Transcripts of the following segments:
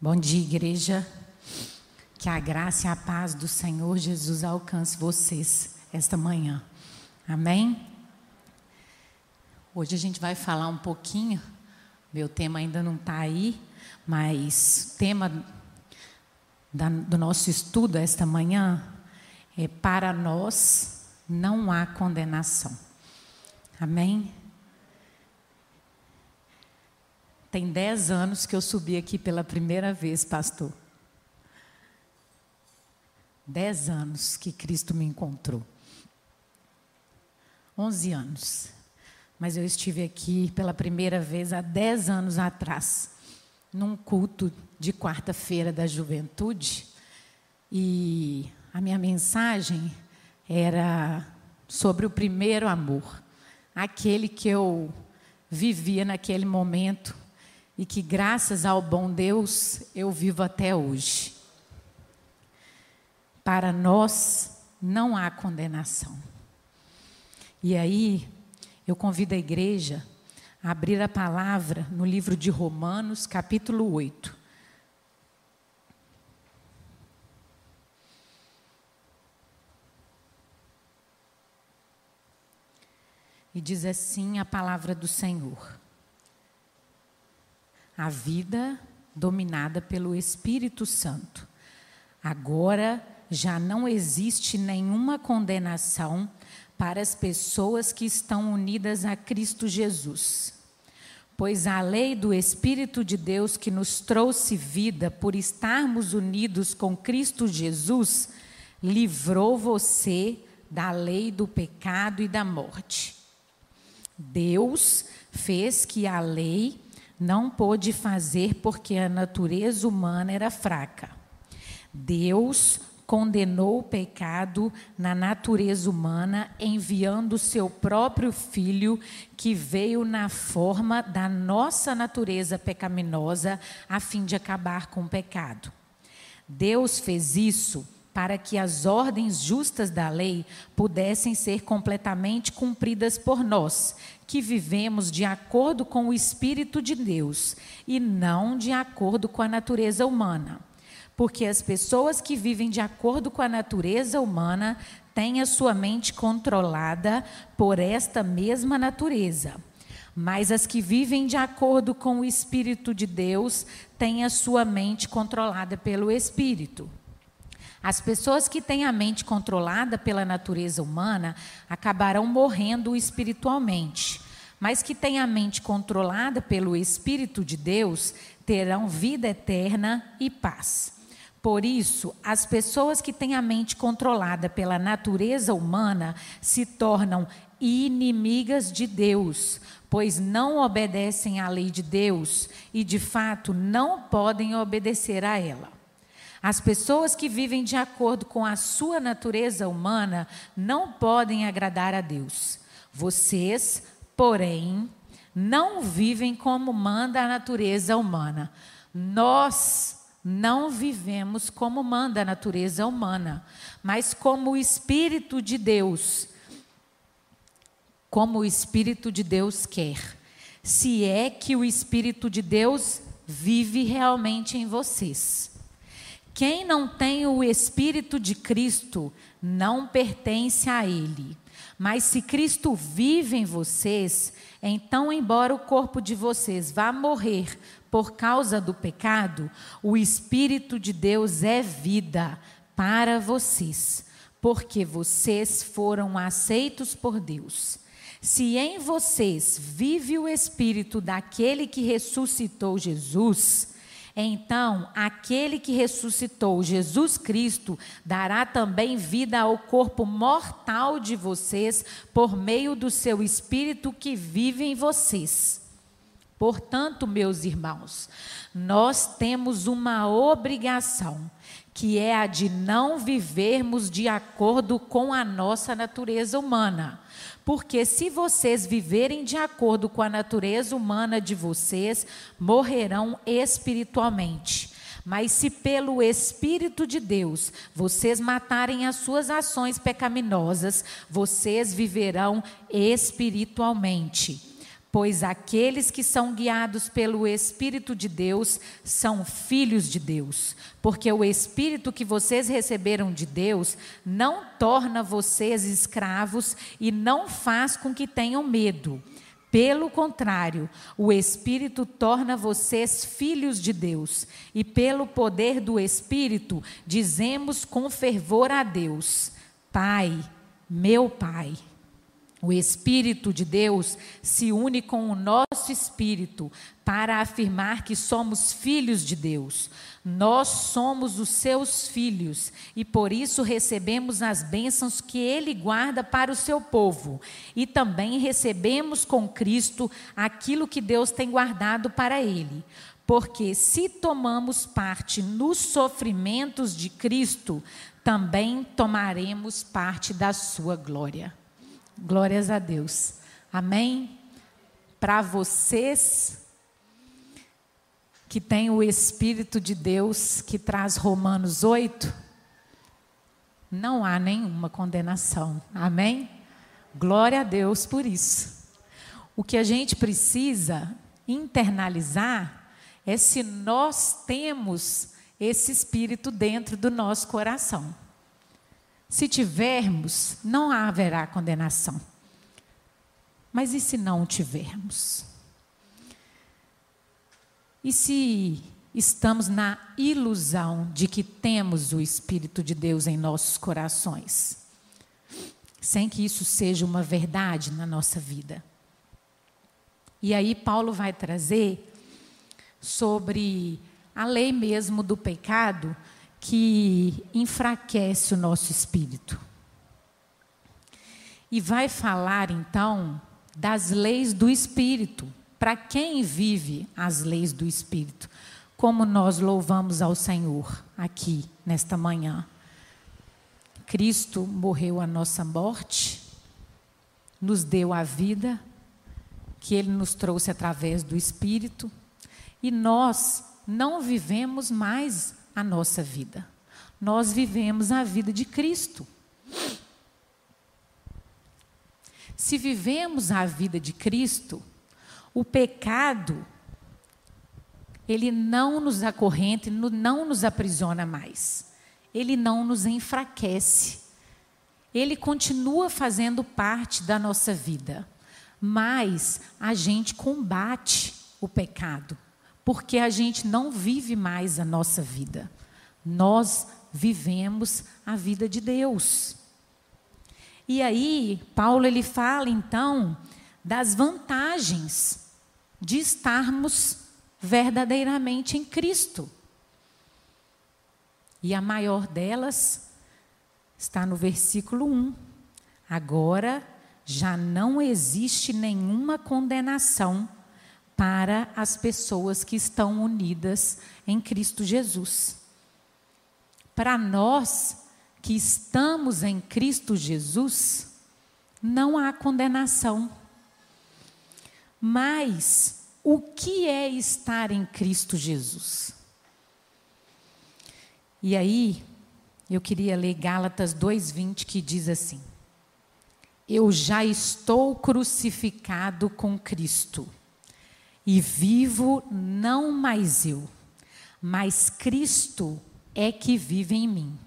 Bom dia, igreja. Que a graça e a paz do Senhor Jesus alcance vocês esta manhã. Amém? Hoje a gente vai falar um pouquinho, meu tema ainda não está aí, mas o tema da, do nosso estudo esta manhã é: para nós não há condenação. Amém? Tem dez anos que eu subi aqui pela primeira vez, pastor. Dez anos que Cristo me encontrou. Onze anos. Mas eu estive aqui pela primeira vez há dez anos atrás, num culto de quarta-feira da juventude. E a minha mensagem era sobre o primeiro amor, aquele que eu vivia naquele momento e que, graças ao bom Deus, eu vivo até hoje. Para nós não há condenação. E aí, eu convido a igreja a abrir a palavra no livro de Romanos, capítulo 8. E diz assim a palavra do Senhor a vida dominada pelo Espírito Santo. Agora já não existe nenhuma condenação para as pessoas que estão unidas a Cristo Jesus. Pois a lei do Espírito de Deus que nos trouxe vida por estarmos unidos com Cristo Jesus, livrou você da lei do pecado e da morte. Deus fez que a lei não pôde fazer porque a natureza humana era fraca. Deus condenou o pecado na natureza humana, enviando seu próprio filho, que veio na forma da nossa natureza pecaminosa, a fim de acabar com o pecado. Deus fez isso para que as ordens justas da lei pudessem ser completamente cumpridas por nós, que vivemos de acordo com o Espírito de Deus e não de acordo com a natureza humana. Porque as pessoas que vivem de acordo com a natureza humana têm a sua mente controlada por esta mesma natureza. Mas as que vivem de acordo com o Espírito de Deus têm a sua mente controlada pelo Espírito. As pessoas que têm a mente controlada pela natureza humana acabarão morrendo espiritualmente, mas que têm a mente controlada pelo Espírito de Deus terão vida eterna e paz. Por isso, as pessoas que têm a mente controlada pela natureza humana se tornam inimigas de Deus, pois não obedecem à lei de Deus e, de fato, não podem obedecer a ela. As pessoas que vivem de acordo com a sua natureza humana não podem agradar a Deus. Vocês, porém, não vivem como manda a natureza humana. Nós não vivemos como manda a natureza humana, mas como o Espírito de Deus. Como o Espírito de Deus quer. Se é que o Espírito de Deus vive realmente em vocês. Quem não tem o Espírito de Cristo não pertence a Ele. Mas se Cristo vive em vocês, então, embora o corpo de vocês vá morrer por causa do pecado, o Espírito de Deus é vida para vocês, porque vocês foram aceitos por Deus. Se em vocês vive o Espírito daquele que ressuscitou Jesus, então, aquele que ressuscitou Jesus Cristo dará também vida ao corpo mortal de vocês por meio do seu espírito que vive em vocês. Portanto, meus irmãos, nós temos uma obrigação, que é a de não vivermos de acordo com a nossa natureza humana porque se vocês viverem de acordo com a natureza humana de vocês, morrerão espiritualmente. Mas se pelo Espírito de Deus vocês matarem as suas ações pecaminosas, vocês viverão espiritualmente. Pois aqueles que são guiados pelo Espírito de Deus são filhos de Deus. Porque o Espírito que vocês receberam de Deus não torna vocês escravos e não faz com que tenham medo. Pelo contrário, o Espírito torna vocês filhos de Deus, e pelo poder do Espírito dizemos com fervor a Deus: Pai, meu Pai. O Espírito de Deus se une com o nosso espírito para afirmar que somos filhos de Deus. Nós somos os seus filhos e por isso recebemos as bênçãos que Ele guarda para o seu povo. E também recebemos com Cristo aquilo que Deus tem guardado para Ele. Porque se tomamos parte nos sofrimentos de Cristo, também tomaremos parte da sua glória. Glórias a Deus. Amém? Para vocês que têm o Espírito de Deus que traz Romanos 8, não há nenhuma condenação. Amém? Glória a Deus por isso. O que a gente precisa internalizar é se nós temos esse espírito dentro do nosso coração. Se tivermos, não haverá condenação. Mas e se não tivermos? E se estamos na ilusão de que temos o Espírito de Deus em nossos corações, sem que isso seja uma verdade na nossa vida? E aí, Paulo vai trazer sobre a lei mesmo do pecado que enfraquece o nosso espírito. E vai falar então das leis do espírito. Para quem vive as leis do espírito? Como nós louvamos ao Senhor aqui nesta manhã. Cristo morreu a nossa morte, nos deu a vida que ele nos trouxe através do espírito, e nós não vivemos mais a nossa vida. Nós vivemos a vida de Cristo. Se vivemos a vida de Cristo, o pecado ele não nos acorrente, não nos aprisiona mais. Ele não nos enfraquece. Ele continua fazendo parte da nossa vida, mas a gente combate o pecado porque a gente não vive mais a nossa vida. Nós vivemos a vida de Deus. E aí, Paulo ele fala então das vantagens de estarmos verdadeiramente em Cristo. E a maior delas está no versículo 1. Agora já não existe nenhuma condenação para as pessoas que estão unidas em Cristo Jesus. Para nós que estamos em Cristo Jesus, não há condenação. Mas o que é estar em Cristo Jesus? E aí, eu queria ler Gálatas 2:20 que diz assim: Eu já estou crucificado com Cristo e vivo não mais eu, mas Cristo é que vive em mim.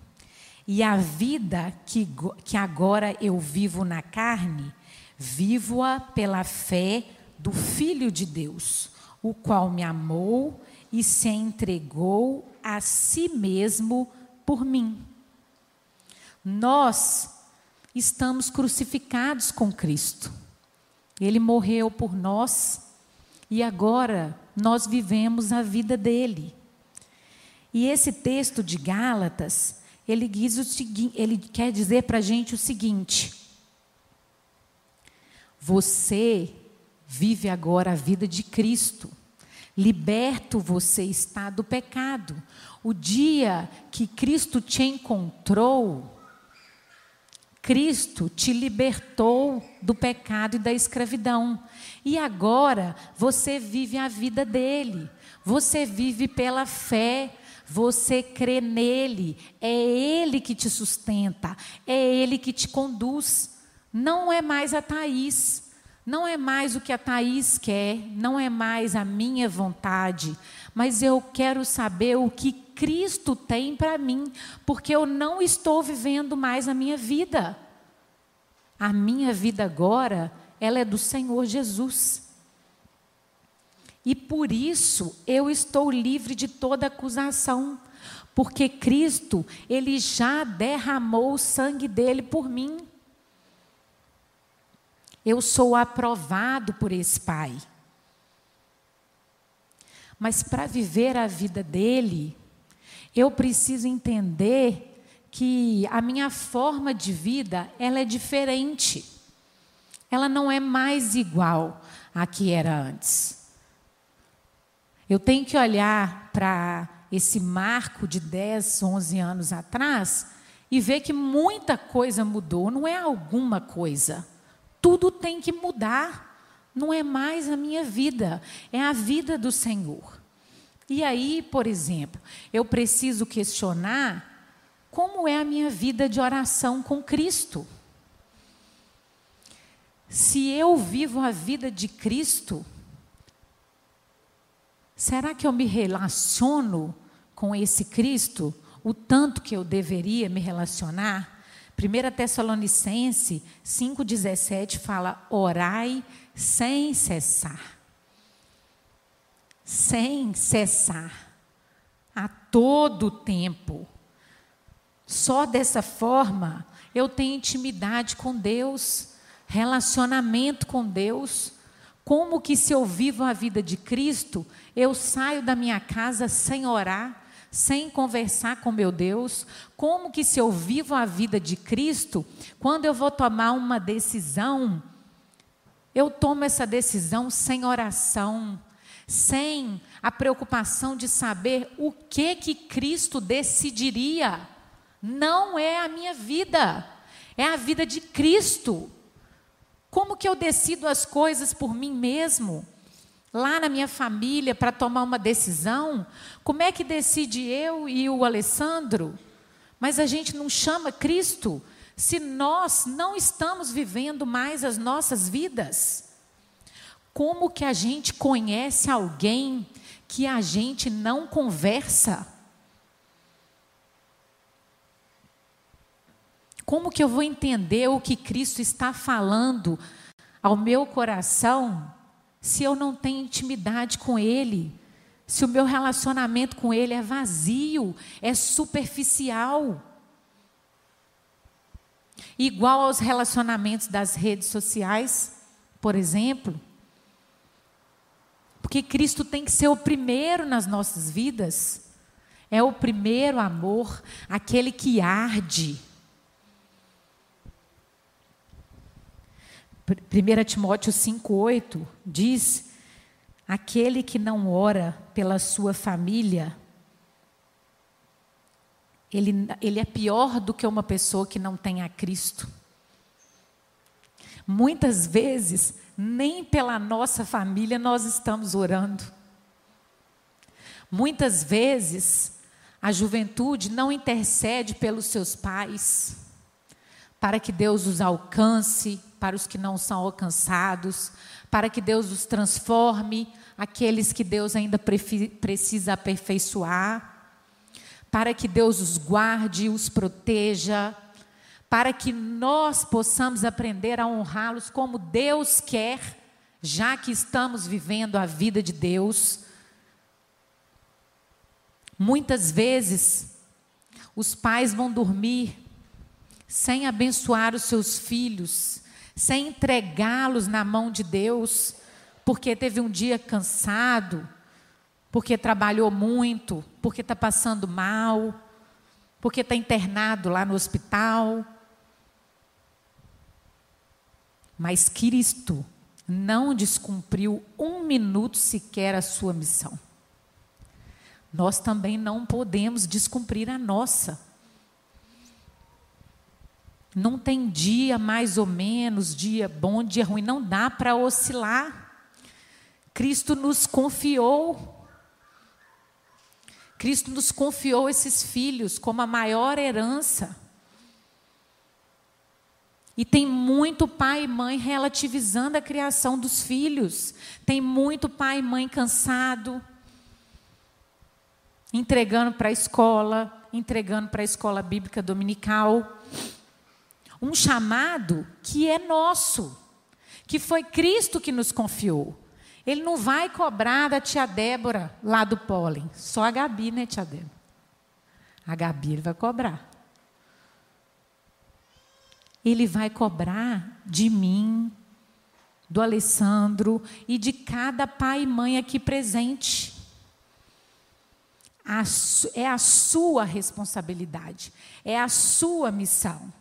E a vida que, que agora eu vivo na carne, vivo-a pela fé do Filho de Deus, o qual me amou e se entregou a si mesmo por mim. Nós estamos crucificados com Cristo. Ele morreu por nós e agora nós vivemos a vida dele. E esse texto de Gálatas, ele, seguinte, ele quer dizer para a gente o seguinte: você vive agora a vida de Cristo. Liberto você está do pecado. O dia que Cristo te encontrou, Cristo te libertou do pecado e da escravidão. E agora você vive a vida dele. Você vive pela fé. Você crê nele. É ele que te sustenta. É ele que te conduz. Não é mais a Thaís. Não é mais o que a Thaís quer, não é mais a minha vontade, mas eu quero saber o que Cristo tem para mim, porque eu não estou vivendo mais a minha vida. A minha vida agora, ela é do Senhor Jesus. E por isso eu estou livre de toda acusação, porque Cristo, ele já derramou o sangue dele por mim. Eu sou aprovado por esse Pai. Mas para viver a vida dele, eu preciso entender que a minha forma de vida, ela é diferente. Ela não é mais igual à que era antes. Eu tenho que olhar para esse marco de 10, 11 anos atrás e ver que muita coisa mudou, não é alguma coisa. Tudo tem que mudar. Não é mais a minha vida, é a vida do Senhor. E aí, por exemplo, eu preciso questionar como é a minha vida de oração com Cristo. Se eu vivo a vida de Cristo, será que eu me relaciono com esse Cristo o tanto que eu deveria me relacionar? 1 Tessalonicense 5,17 fala: orai sem cessar. Sem cessar. A todo tempo. Só dessa forma eu tenho intimidade com Deus, relacionamento com Deus. Como que se eu vivo a vida de Cristo, eu saio da minha casa sem orar, sem conversar com meu Deus? Como que se eu vivo a vida de Cristo, quando eu vou tomar uma decisão, eu tomo essa decisão sem oração, sem a preocupação de saber o que que Cristo decidiria. Não é a minha vida, é a vida de Cristo. Como que eu decido as coisas por mim mesmo? lá na minha família para tomar uma decisão, como é que decide eu e o Alessandro? Mas a gente não chama Cristo se nós não estamos vivendo mais as nossas vidas. Como que a gente conhece alguém que a gente não conversa? Como que eu vou entender o que Cristo está falando ao meu coração se eu não tenho intimidade com Ele, se o meu relacionamento com Ele é vazio, é superficial. Igual aos relacionamentos das redes sociais, por exemplo. Porque Cristo tem que ser o primeiro nas nossas vidas. É o primeiro amor, aquele que arde 1 Timóteo 5,8 diz: aquele que não ora pela sua família, ele, ele é pior do que uma pessoa que não tem a Cristo. Muitas vezes, nem pela nossa família nós estamos orando. Muitas vezes, a juventude não intercede pelos seus pais, para que Deus os alcance, para os que não são alcançados, para que Deus os transforme, aqueles que Deus ainda precisa aperfeiçoar, para que Deus os guarde, os proteja, para que nós possamos aprender a honrá-los como Deus quer, já que estamos vivendo a vida de Deus. Muitas vezes, os pais vão dormir sem abençoar os seus filhos, sem entregá-los na mão de Deus, porque teve um dia cansado, porque trabalhou muito, porque está passando mal, porque está internado lá no hospital. Mas Cristo não descumpriu um minuto sequer a sua missão. Nós também não podemos descumprir a nossa. Não tem dia mais ou menos, dia bom, dia ruim, não dá para oscilar. Cristo nos confiou. Cristo nos confiou esses filhos como a maior herança. E tem muito pai e mãe relativizando a criação dos filhos. Tem muito pai e mãe cansado, entregando para a escola, entregando para a escola bíblica dominical. Um chamado que é nosso, que foi Cristo que nos confiou. Ele não vai cobrar da tia Débora lá do pólen. Só a Gabi, né, tia Débora? A Gabi ele vai cobrar. Ele vai cobrar de mim, do Alessandro e de cada pai e mãe aqui presente. é a sua responsabilidade, é a sua missão.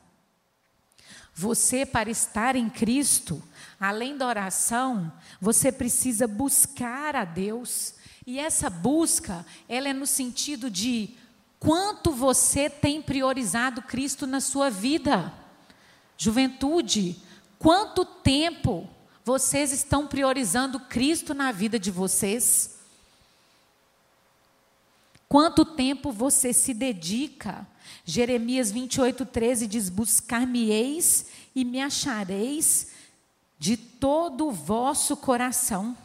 Você, para estar em Cristo, além da oração, você precisa buscar a Deus. E essa busca, ela é no sentido de quanto você tem priorizado Cristo na sua vida. Juventude, quanto tempo vocês estão priorizando Cristo na vida de vocês? Quanto tempo você se dedica? Jeremias 28, 13 diz: Buscar-me-eis e me achareis de todo o vosso coração.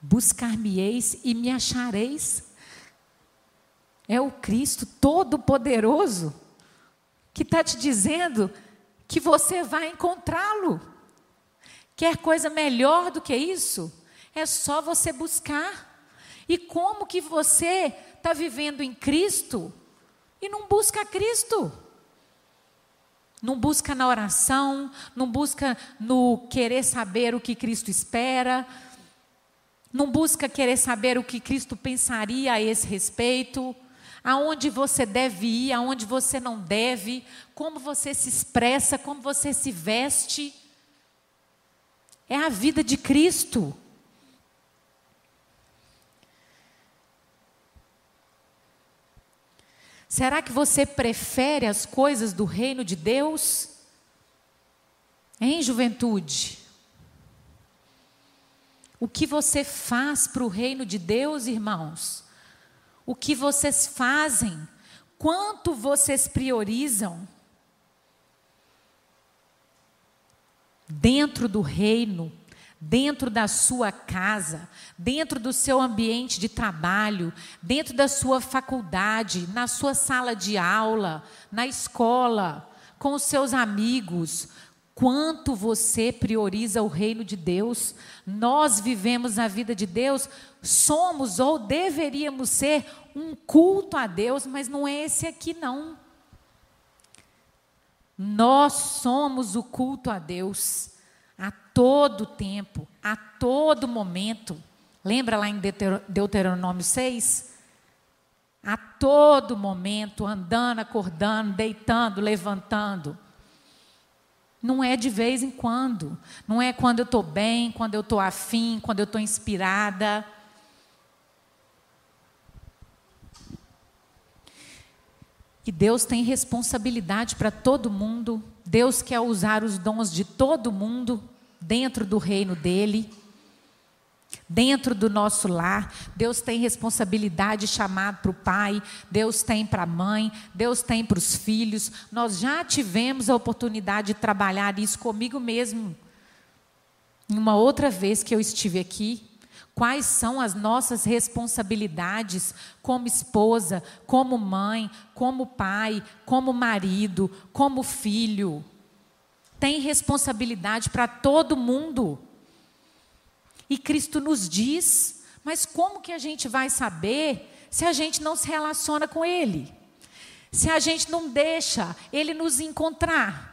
Buscar-me-eis e me achareis. É o Cristo Todo-Poderoso que está te dizendo que você vai encontrá-lo. Quer coisa melhor do que isso? É só você buscar. E como que você está vivendo em Cristo e não busca Cristo? Não busca na oração, não busca no querer saber o que Cristo espera, não busca querer saber o que Cristo pensaria a esse respeito, aonde você deve ir, aonde você não deve, como você se expressa, como você se veste. É a vida de Cristo. Será que você prefere as coisas do reino de Deus? Em juventude. O que você faz para o reino de Deus, irmãos? O que vocês fazem? Quanto vocês priorizam? Dentro do reino, dentro da sua casa, dentro do seu ambiente de trabalho, dentro da sua faculdade, na sua sala de aula, na escola, com os seus amigos. Quanto você prioriza o reino de Deus? Nós vivemos a vida de Deus, somos ou deveríamos ser um culto a Deus, mas não é esse aqui não. Nós somos o culto a Deus a todo tempo, a todo momento. Lembra lá em Deuteronômio 6? A todo momento, andando, acordando, deitando, levantando. Não é de vez em quando. Não é quando eu estou bem, quando eu estou afim, quando eu estou inspirada. E Deus tem responsabilidade para todo mundo. Deus quer usar os dons de todo mundo dentro do reino dele, dentro do nosso lar. Deus tem responsabilidade chamado para o pai, Deus tem para a mãe, Deus tem para os filhos. Nós já tivemos a oportunidade de trabalhar isso comigo mesmo. Uma outra vez que eu estive aqui, quais são as nossas responsabilidades como esposa, como mãe, como pai, como marido, como filho tem responsabilidade para todo mundo. E Cristo nos diz, mas como que a gente vai saber se a gente não se relaciona com Ele? Se a gente não deixa Ele nos encontrar?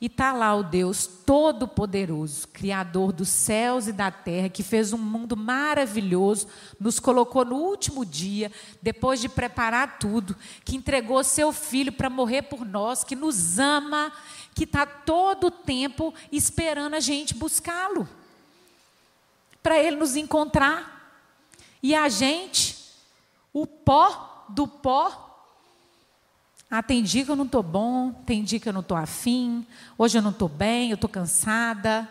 E está lá o Deus Todo-Poderoso, Criador dos céus e da terra, que fez um mundo maravilhoso, nos colocou no último dia, depois de preparar tudo, que entregou seu Filho para morrer por nós, que nos ama que está todo o tempo esperando a gente buscá-lo, para ele nos encontrar. E a gente, o pó do pó, ah, tem dia que eu não estou bom, tem dia que eu não estou afim, hoje eu não estou bem, eu estou cansada.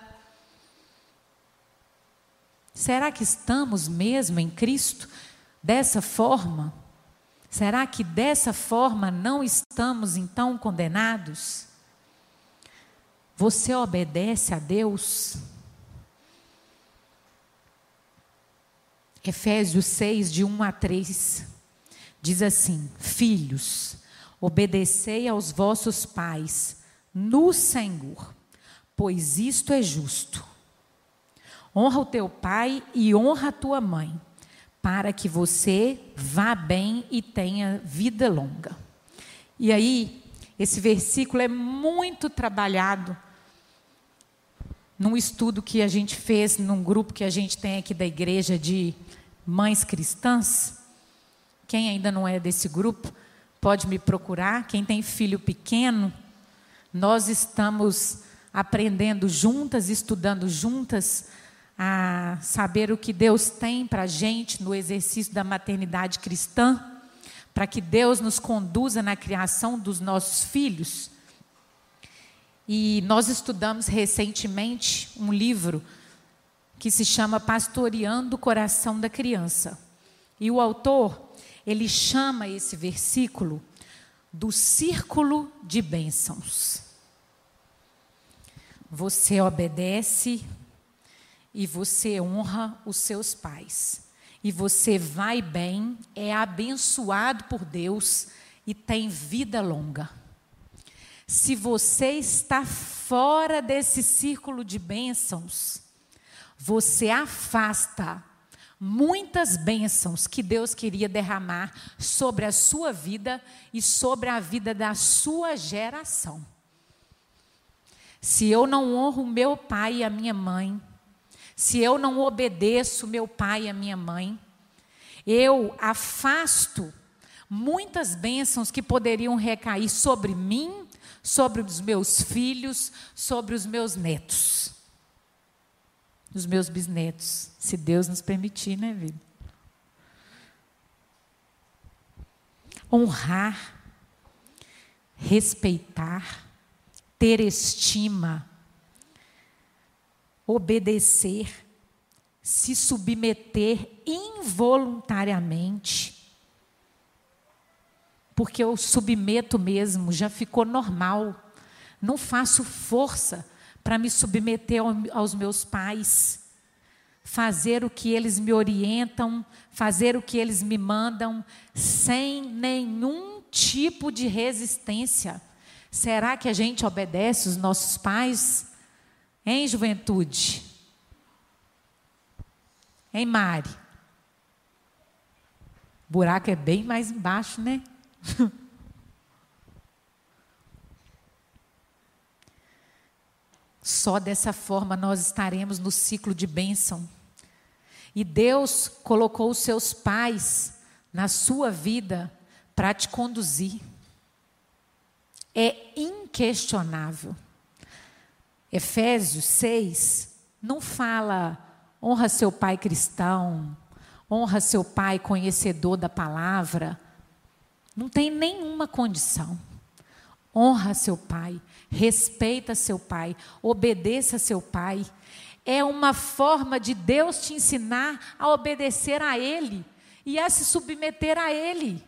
Será que estamos mesmo em Cristo dessa forma? Será que dessa forma não estamos então condenados? Você obedece a Deus? Efésios 6, de 1 a 3, diz assim: Filhos, obedecei aos vossos pais no Senhor, pois isto é justo. Honra o teu pai e honra a tua mãe, para que você vá bem e tenha vida longa. E aí, esse versículo é muito trabalhado num estudo que a gente fez num grupo que a gente tem aqui da igreja de mães cristãs. Quem ainda não é desse grupo, pode me procurar. Quem tem filho pequeno, nós estamos aprendendo juntas, estudando juntas, a saber o que Deus tem para a gente no exercício da maternidade cristã, para que Deus nos conduza na criação dos nossos filhos. E nós estudamos recentemente um livro que se chama Pastoreando o Coração da Criança. E o autor, ele chama esse versículo do círculo de bênçãos. Você obedece e você honra os seus pais. E você vai bem, é abençoado por Deus e tem vida longa. Se você está fora desse círculo de bênçãos, você afasta muitas bênçãos que Deus queria derramar sobre a sua vida e sobre a vida da sua geração. Se eu não honro meu pai e a minha mãe, se eu não obedeço meu pai e a minha mãe, eu afasto muitas bênçãos que poderiam recair sobre mim sobre os meus filhos, sobre os meus netos, os meus bisnetos, se Deus nos permitir, né, vida? Honrar, respeitar, ter estima, obedecer, se submeter involuntariamente, porque eu submeto mesmo, já ficou normal. Não faço força para me submeter aos meus pais, fazer o que eles me orientam, fazer o que eles me mandam, sem nenhum tipo de resistência. Será que a gente obedece os nossos pais? Em juventude? Em Mari? O buraco é bem mais embaixo, né? Só dessa forma nós estaremos no ciclo de bênção. E Deus colocou os seus pais na sua vida para te conduzir. É inquestionável. Efésios 6 não fala honra seu pai cristão, honra seu pai conhecedor da palavra, não tem nenhuma condição. Honra seu pai, respeita seu pai, obedeça seu pai. É uma forma de Deus te ensinar a obedecer a Ele e a se submeter a Ele.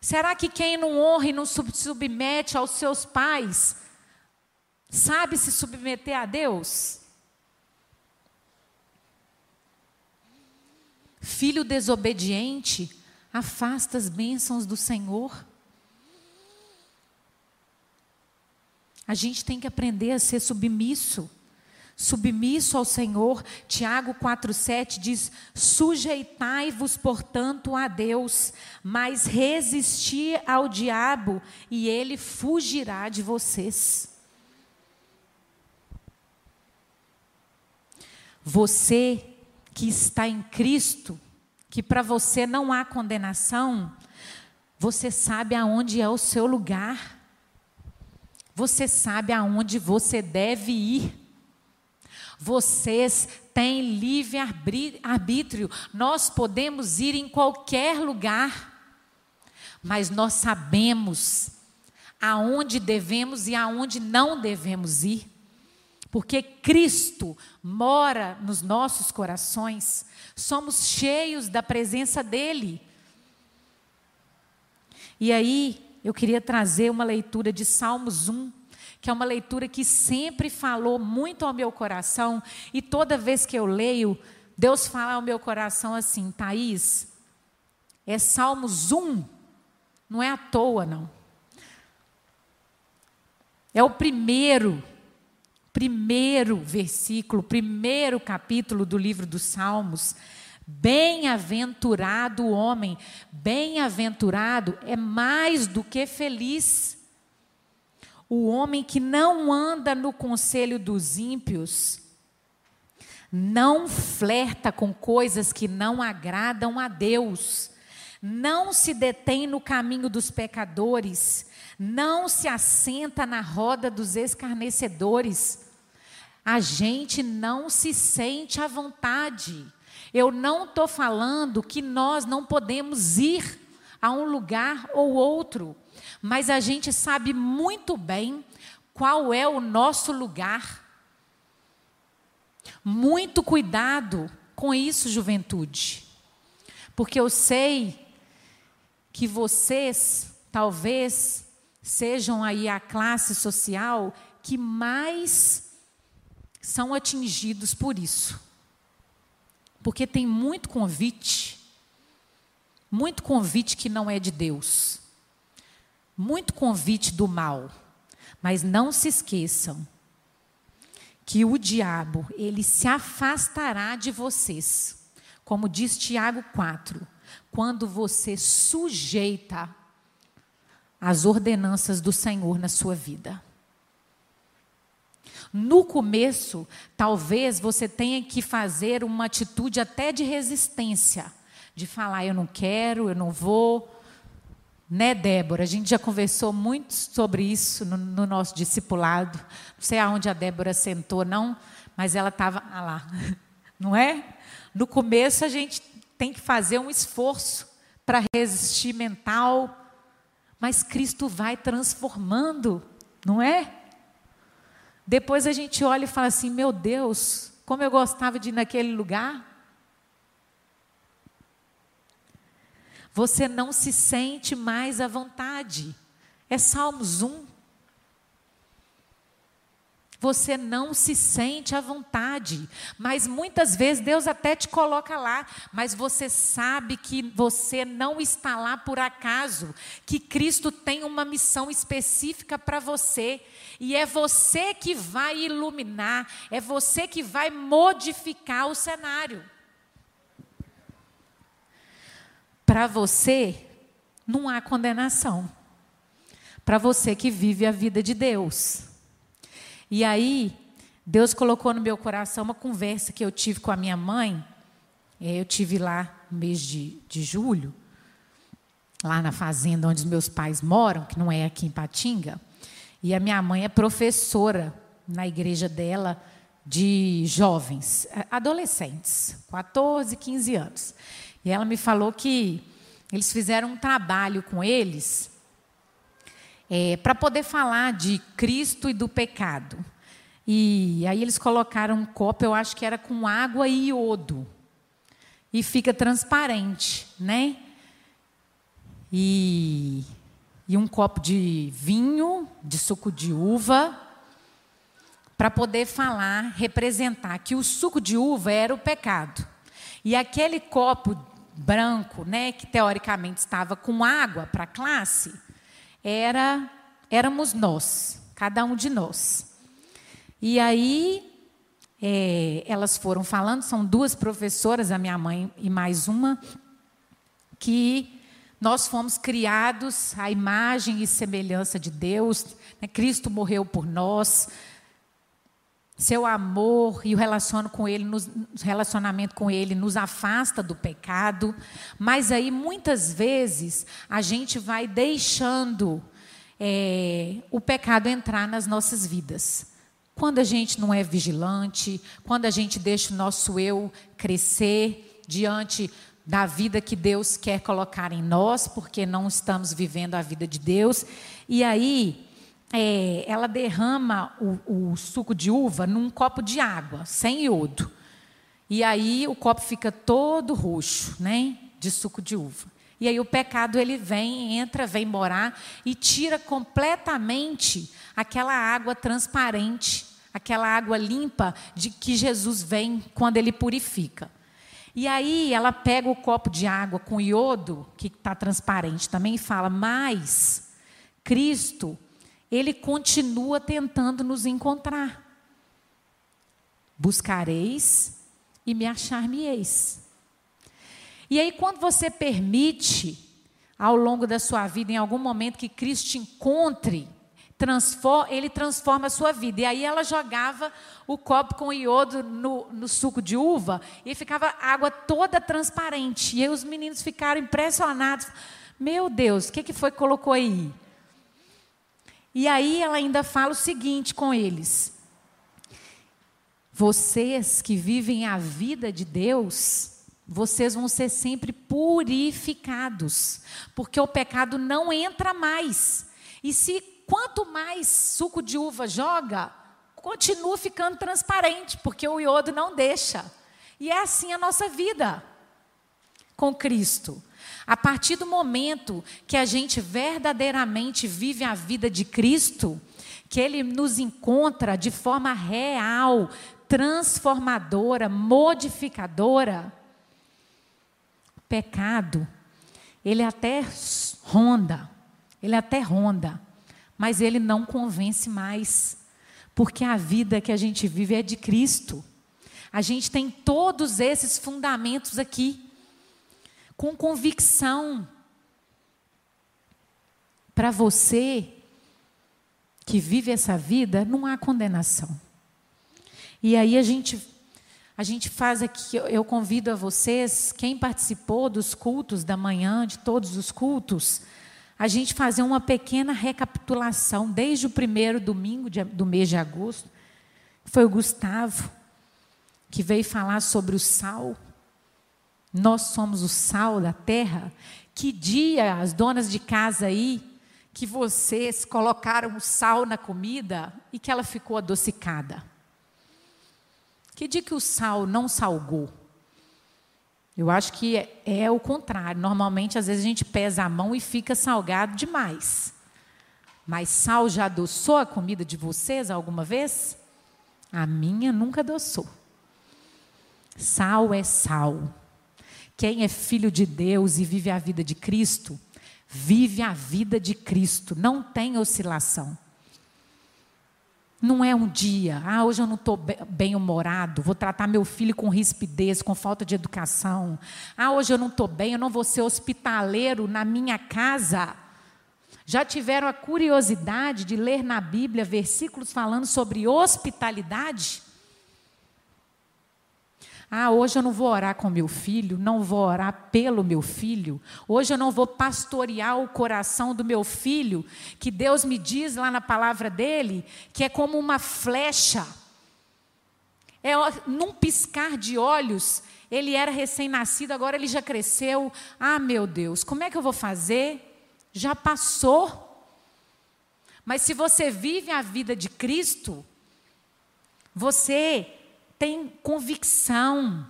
Será que quem não honra e não se submete aos seus pais sabe se submeter a Deus? Filho desobediente afasta as bênçãos do Senhor. A gente tem que aprender a ser submisso. Submisso ao Senhor. Tiago 4,7 diz: Sujeitai-vos, portanto, a Deus, mas resisti ao diabo, e ele fugirá de vocês. Você que está em Cristo, que para você não há condenação, você sabe aonde é o seu lugar. Você sabe aonde você deve ir. Vocês têm livre arbítrio. Nós podemos ir em qualquer lugar. Mas nós sabemos aonde devemos e aonde não devemos ir porque Cristo mora nos nossos corações, somos cheios da presença dEle. E aí, eu queria trazer uma leitura de Salmos 1, que é uma leitura que sempre falou muito ao meu coração, e toda vez que eu leio, Deus fala ao meu coração assim: Thaís, é Salmos 1, não é à toa, não. É o primeiro, primeiro versículo, primeiro capítulo do livro dos Salmos. Bem-aventurado o homem, bem-aventurado é mais do que feliz. O homem que não anda no conselho dos ímpios, não flerta com coisas que não agradam a Deus, não se detém no caminho dos pecadores, não se assenta na roda dos escarnecedores. A gente não se sente à vontade. Eu não estou falando que nós não podemos ir a um lugar ou outro, mas a gente sabe muito bem qual é o nosso lugar. Muito cuidado com isso, juventude, porque eu sei que vocês talvez sejam aí a classe social que mais são atingidos por isso. Porque tem muito convite, muito convite que não é de Deus, muito convite do mal. Mas não se esqueçam que o diabo, ele se afastará de vocês. Como diz Tiago 4, quando você sujeita as ordenanças do Senhor na sua vida. No começo, talvez você tenha que fazer uma atitude até de resistência, de falar eu não quero, eu não vou. Né, Débora? A gente já conversou muito sobre isso no, no nosso discipulado. Não sei aonde a Débora sentou, não, mas ela estava ah lá, não é? No começo a gente tem que fazer um esforço para resistir mental, mas Cristo vai transformando, não é? Depois a gente olha e fala assim: meu Deus, como eu gostava de ir naquele lugar. Você não se sente mais à vontade. É Salmos 1 você não se sente à vontade. Mas muitas vezes Deus até te coloca lá, mas você sabe que você não está lá por acaso, que Cristo tem uma missão específica para você, e é você que vai iluminar, é você que vai modificar o cenário. Para você, não há condenação. Para você que vive a vida de Deus. E aí, Deus colocou no meu coração uma conversa que eu tive com a minha mãe. Eu tive lá no mês de, de julho, lá na fazenda onde os meus pais moram, que não é aqui em Patinga. E a minha mãe é professora na igreja dela de jovens, adolescentes, 14, 15 anos. E ela me falou que eles fizeram um trabalho com eles é, para poder falar de Cristo e do pecado. E aí eles colocaram um copo, eu acho que era com água e iodo. E fica transparente, né? E, e um copo de vinho, de suco de uva, para poder falar, representar que o suco de uva era o pecado. E aquele copo branco, né, que teoricamente estava com água para a classe, era éramos nós, cada um de nós. E aí é, elas foram falando, são duas professoras, a minha mãe e mais uma, que nós fomos criados à imagem e semelhança de Deus. Né? Cristo morreu por nós. Seu amor e o relacionamento com ele, nos, relacionamento com ele nos afasta do pecado, mas aí muitas vezes a gente vai deixando é, o pecado entrar nas nossas vidas. Quando a gente não é vigilante, quando a gente deixa o nosso eu crescer diante da vida que Deus quer colocar em nós, porque não estamos vivendo a vida de Deus, e aí é, ela derrama o, o suco de uva num copo de água, sem iodo. E aí o copo fica todo roxo, né? De suco de uva. E aí o pecado ele vem, entra, vem morar e tira completamente aquela água transparente, aquela água limpa de que Jesus vem quando ele purifica. E aí ela pega o copo de água com iodo, que está transparente também, e fala: Mas Cristo, ele continua tentando nos encontrar. Buscareis e me achar-me-eis. E aí, quando você permite, ao longo da sua vida, em algum momento que Cristo te encontre, transforma, ele transforma a sua vida. E aí ela jogava o copo com iodo no, no suco de uva e ficava água toda transparente. E aí os meninos ficaram impressionados. Meu Deus, o que, que foi que colocou aí? E aí ela ainda fala o seguinte com eles: Vocês que vivem a vida de Deus, vocês vão ser sempre purificados, porque o pecado não entra mais. E se quanto mais suco de uva joga, continua ficando transparente, porque o iodo não deixa. E é assim a nossa vida com Cristo. A partir do momento que a gente verdadeiramente vive a vida de Cristo, que Ele nos encontra de forma real, transformadora, modificadora, pecado, ele até ronda, ele até ronda, mas ele não convence mais, porque a vida que a gente vive é de Cristo. A gente tem todos esses fundamentos aqui, com convicção. Para você que vive essa vida, não há condenação. E aí a gente a gente faz aqui, eu convido a vocês, quem participou dos cultos da manhã, de todos os cultos, a gente fazer uma pequena recapitulação, desde o primeiro domingo de, do mês de agosto, foi o Gustavo, que veio falar sobre o sal. Nós somos o sal da terra. Que dia, as donas de casa aí, que vocês colocaram o sal na comida e que ela ficou adocicada. Que dia que o sal não salgou? Eu acho que é, é, o contrário. Normalmente, às vezes, a gente pesa a mão e fica salgado demais. Mas sal já adoçou a comida de vocês alguma vez? A minha nunca adoçou. Sal é sal. Quem é filho de Deus e vive a vida de Cristo, vive a vida de Cristo. Não tem oscilação. Não é um dia, ah, hoje eu não estou bem-humorado, vou tratar meu filho com rispidez, com falta de educação. Ah, hoje eu não estou bem, eu não vou ser hospitaleiro na minha casa. Já tiveram a curiosidade de ler na Bíblia versículos falando sobre hospitalidade? Ah, hoje eu não vou orar com meu filho, não vou orar pelo meu filho. Hoje eu não vou pastorear o coração do meu filho, que Deus me diz lá na palavra dele, que é como uma flecha. É num piscar de olhos, ele era recém-nascido, agora ele já cresceu. Ah, meu Deus, como é que eu vou fazer? Já passou. Mas se você vive a vida de Cristo, você tem convicção.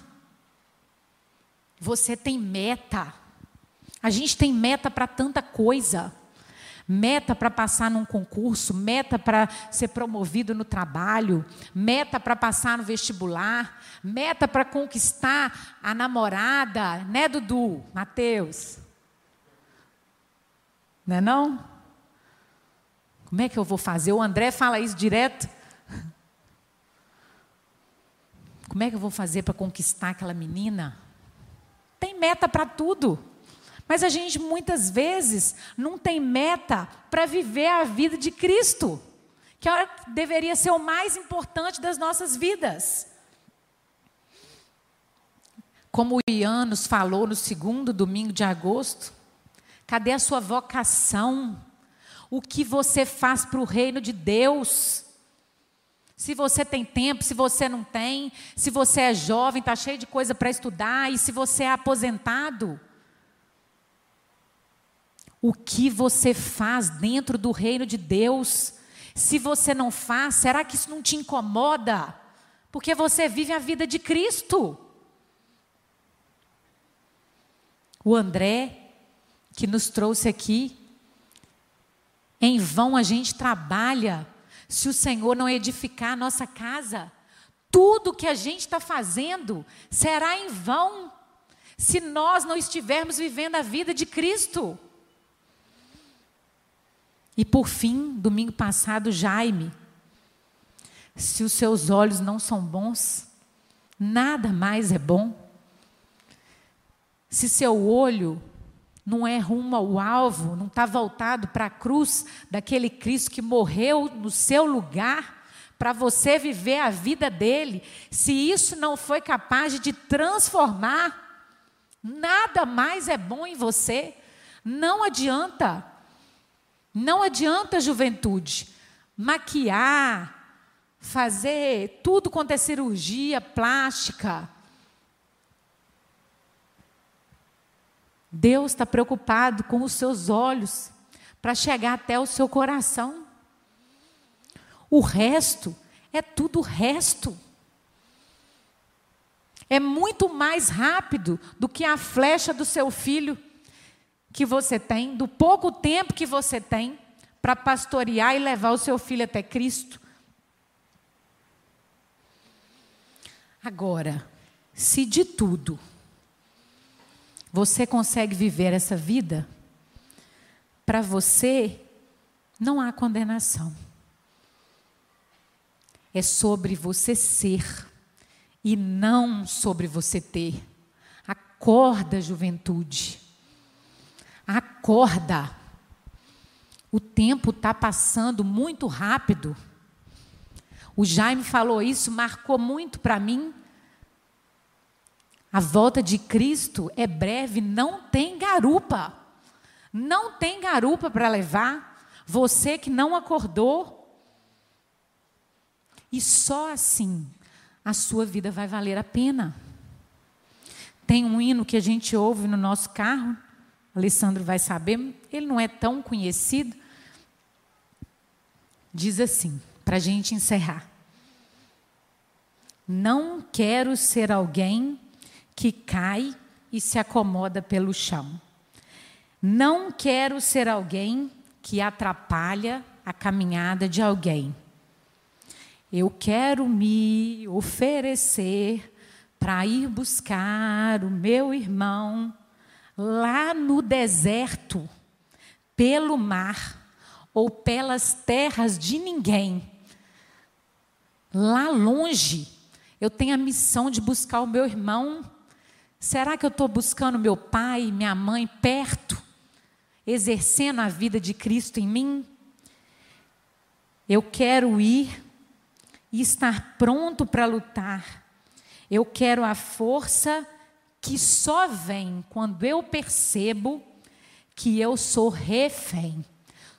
Você tem meta. A gente tem meta para tanta coisa. Meta para passar num concurso, meta para ser promovido no trabalho, meta para passar no vestibular, meta para conquistar a namorada, né, Dudu? Mateus? Não é não? Como é que eu vou fazer? O André fala isso direto. Como é que eu vou fazer para conquistar aquela menina? Tem meta para tudo. Mas a gente muitas vezes não tem meta para viver a vida de Cristo, que é deveria ser o mais importante das nossas vidas. Como o Ian nos falou no segundo domingo de agosto, cadê a sua vocação? O que você faz para o reino de Deus? Se você tem tempo, se você não tem, se você é jovem, está cheio de coisa para estudar, e se você é aposentado. O que você faz dentro do reino de Deus? Se você não faz, será que isso não te incomoda? Porque você vive a vida de Cristo. O André, que nos trouxe aqui. Em vão a gente trabalha se o Senhor não edificar a nossa casa. Tudo que a gente está fazendo será em vão se nós não estivermos vivendo a vida de Cristo. E por fim, domingo passado, Jaime, se os seus olhos não são bons, nada mais é bom. Se seu olho não é rumo ao alvo, não está voltado para a cruz daquele Cristo que morreu no seu lugar, para você viver a vida dele, se isso não foi capaz de transformar, nada mais é bom em você. Não adianta. Não adianta, juventude, maquiar, fazer tudo quanto é cirurgia plástica. Deus está preocupado com os seus olhos para chegar até o seu coração. O resto é tudo resto. É muito mais rápido do que a flecha do seu filho que você tem, do pouco tempo que você tem para pastorear e levar o seu filho até Cristo. Agora, se de tudo você consegue viver essa vida, para você não há condenação. É sobre você ser e não sobre você ter. Acorda, juventude. Acorda. O tempo está passando muito rápido. O Jaime falou isso, marcou muito para mim. A volta de Cristo é breve, não tem garupa. Não tem garupa para levar. Você que não acordou. E só assim a sua vida vai valer a pena. Tem um hino que a gente ouve no nosso carro, Alessandro vai saber, ele não é tão conhecido. Diz assim, para a gente encerrar: Não quero ser alguém que cai e se acomoda pelo chão. Não quero ser alguém que atrapalha a caminhada de alguém. Eu quero me oferecer para ir buscar o meu irmão lá no deserto, pelo mar ou pelas terras de ninguém, lá longe, eu tenho a missão de buscar o meu irmão. Será que eu estou buscando meu pai, minha mãe perto, exercendo a vida de Cristo em mim? Eu quero ir e estar pronto para lutar. Eu quero a força que só vem quando eu percebo que eu sou refém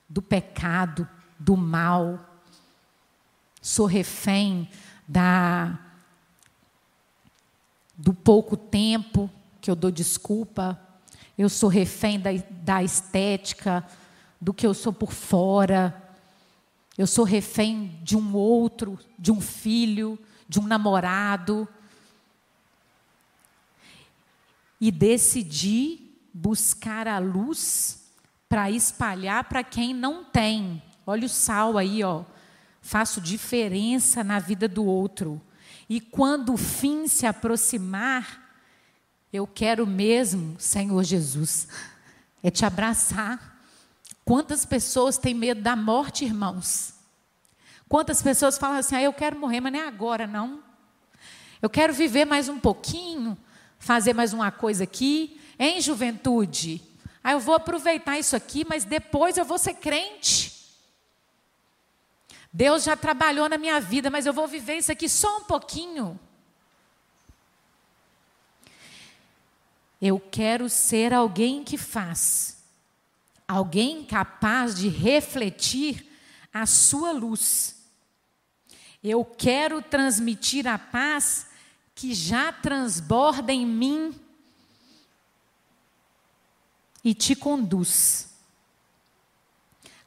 do pecado, do mal. Sou refém da do pouco tempo que eu dou desculpa. Eu sou refém da, da estética, do que eu sou por fora. Eu sou refém de um outro, de um filho, de um namorado e decidi buscar a luz para espalhar para quem não tem. Olha o sal aí, ó. Faço diferença na vida do outro. E quando o fim se aproximar, eu quero mesmo, Senhor Jesus, é te abraçar. Quantas pessoas têm medo da morte, irmãos? Quantas pessoas falam assim: ah, eu quero morrer, mas não é agora, não. Eu quero viver mais um pouquinho, fazer mais uma coisa aqui, em juventude. Aí eu vou aproveitar isso aqui, mas depois eu vou ser crente. Deus já trabalhou na minha vida, mas eu vou viver isso aqui só um pouquinho. Eu quero ser alguém que faz, alguém capaz de refletir a sua luz. Eu quero transmitir a paz que já transborda em mim e te conduz.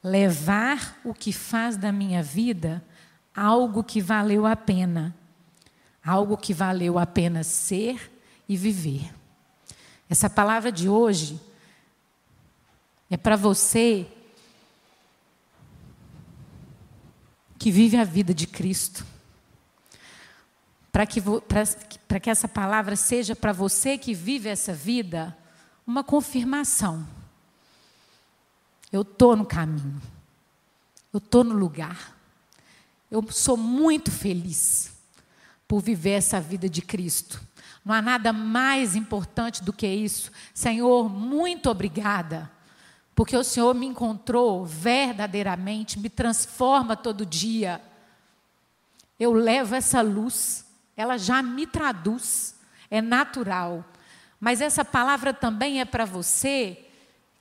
Levar o que faz da minha vida algo que valeu a pena, algo que valeu a pena ser e viver. Essa palavra de hoje É para você que vive a vida de Cristo. Para que, que essa palavra seja para você que vive essa vida uma confirmação. Eu estou no caminho. Eu estou no lugar. Eu sou muito feliz por viver essa vida de Cristo. Não há nada mais importante do que isso. Senhor, muito obrigada, porque o Senhor me encontrou verdadeiramente, me transforma todo dia. Eu levo essa luz, ela já me traduz, é natural. Mas essa palavra também é para você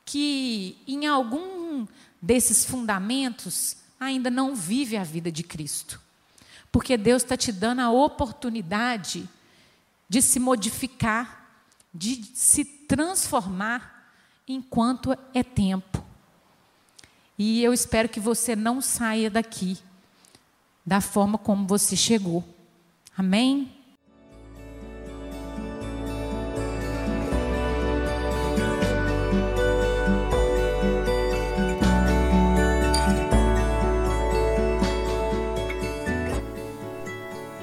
que em algum desses fundamentos ainda não vive a vida de Cristo. Porque Deus está te dando a oportunidade de se modificar, de se transformar enquanto é tempo. E eu espero que você não saia daqui da forma como você chegou. Amém?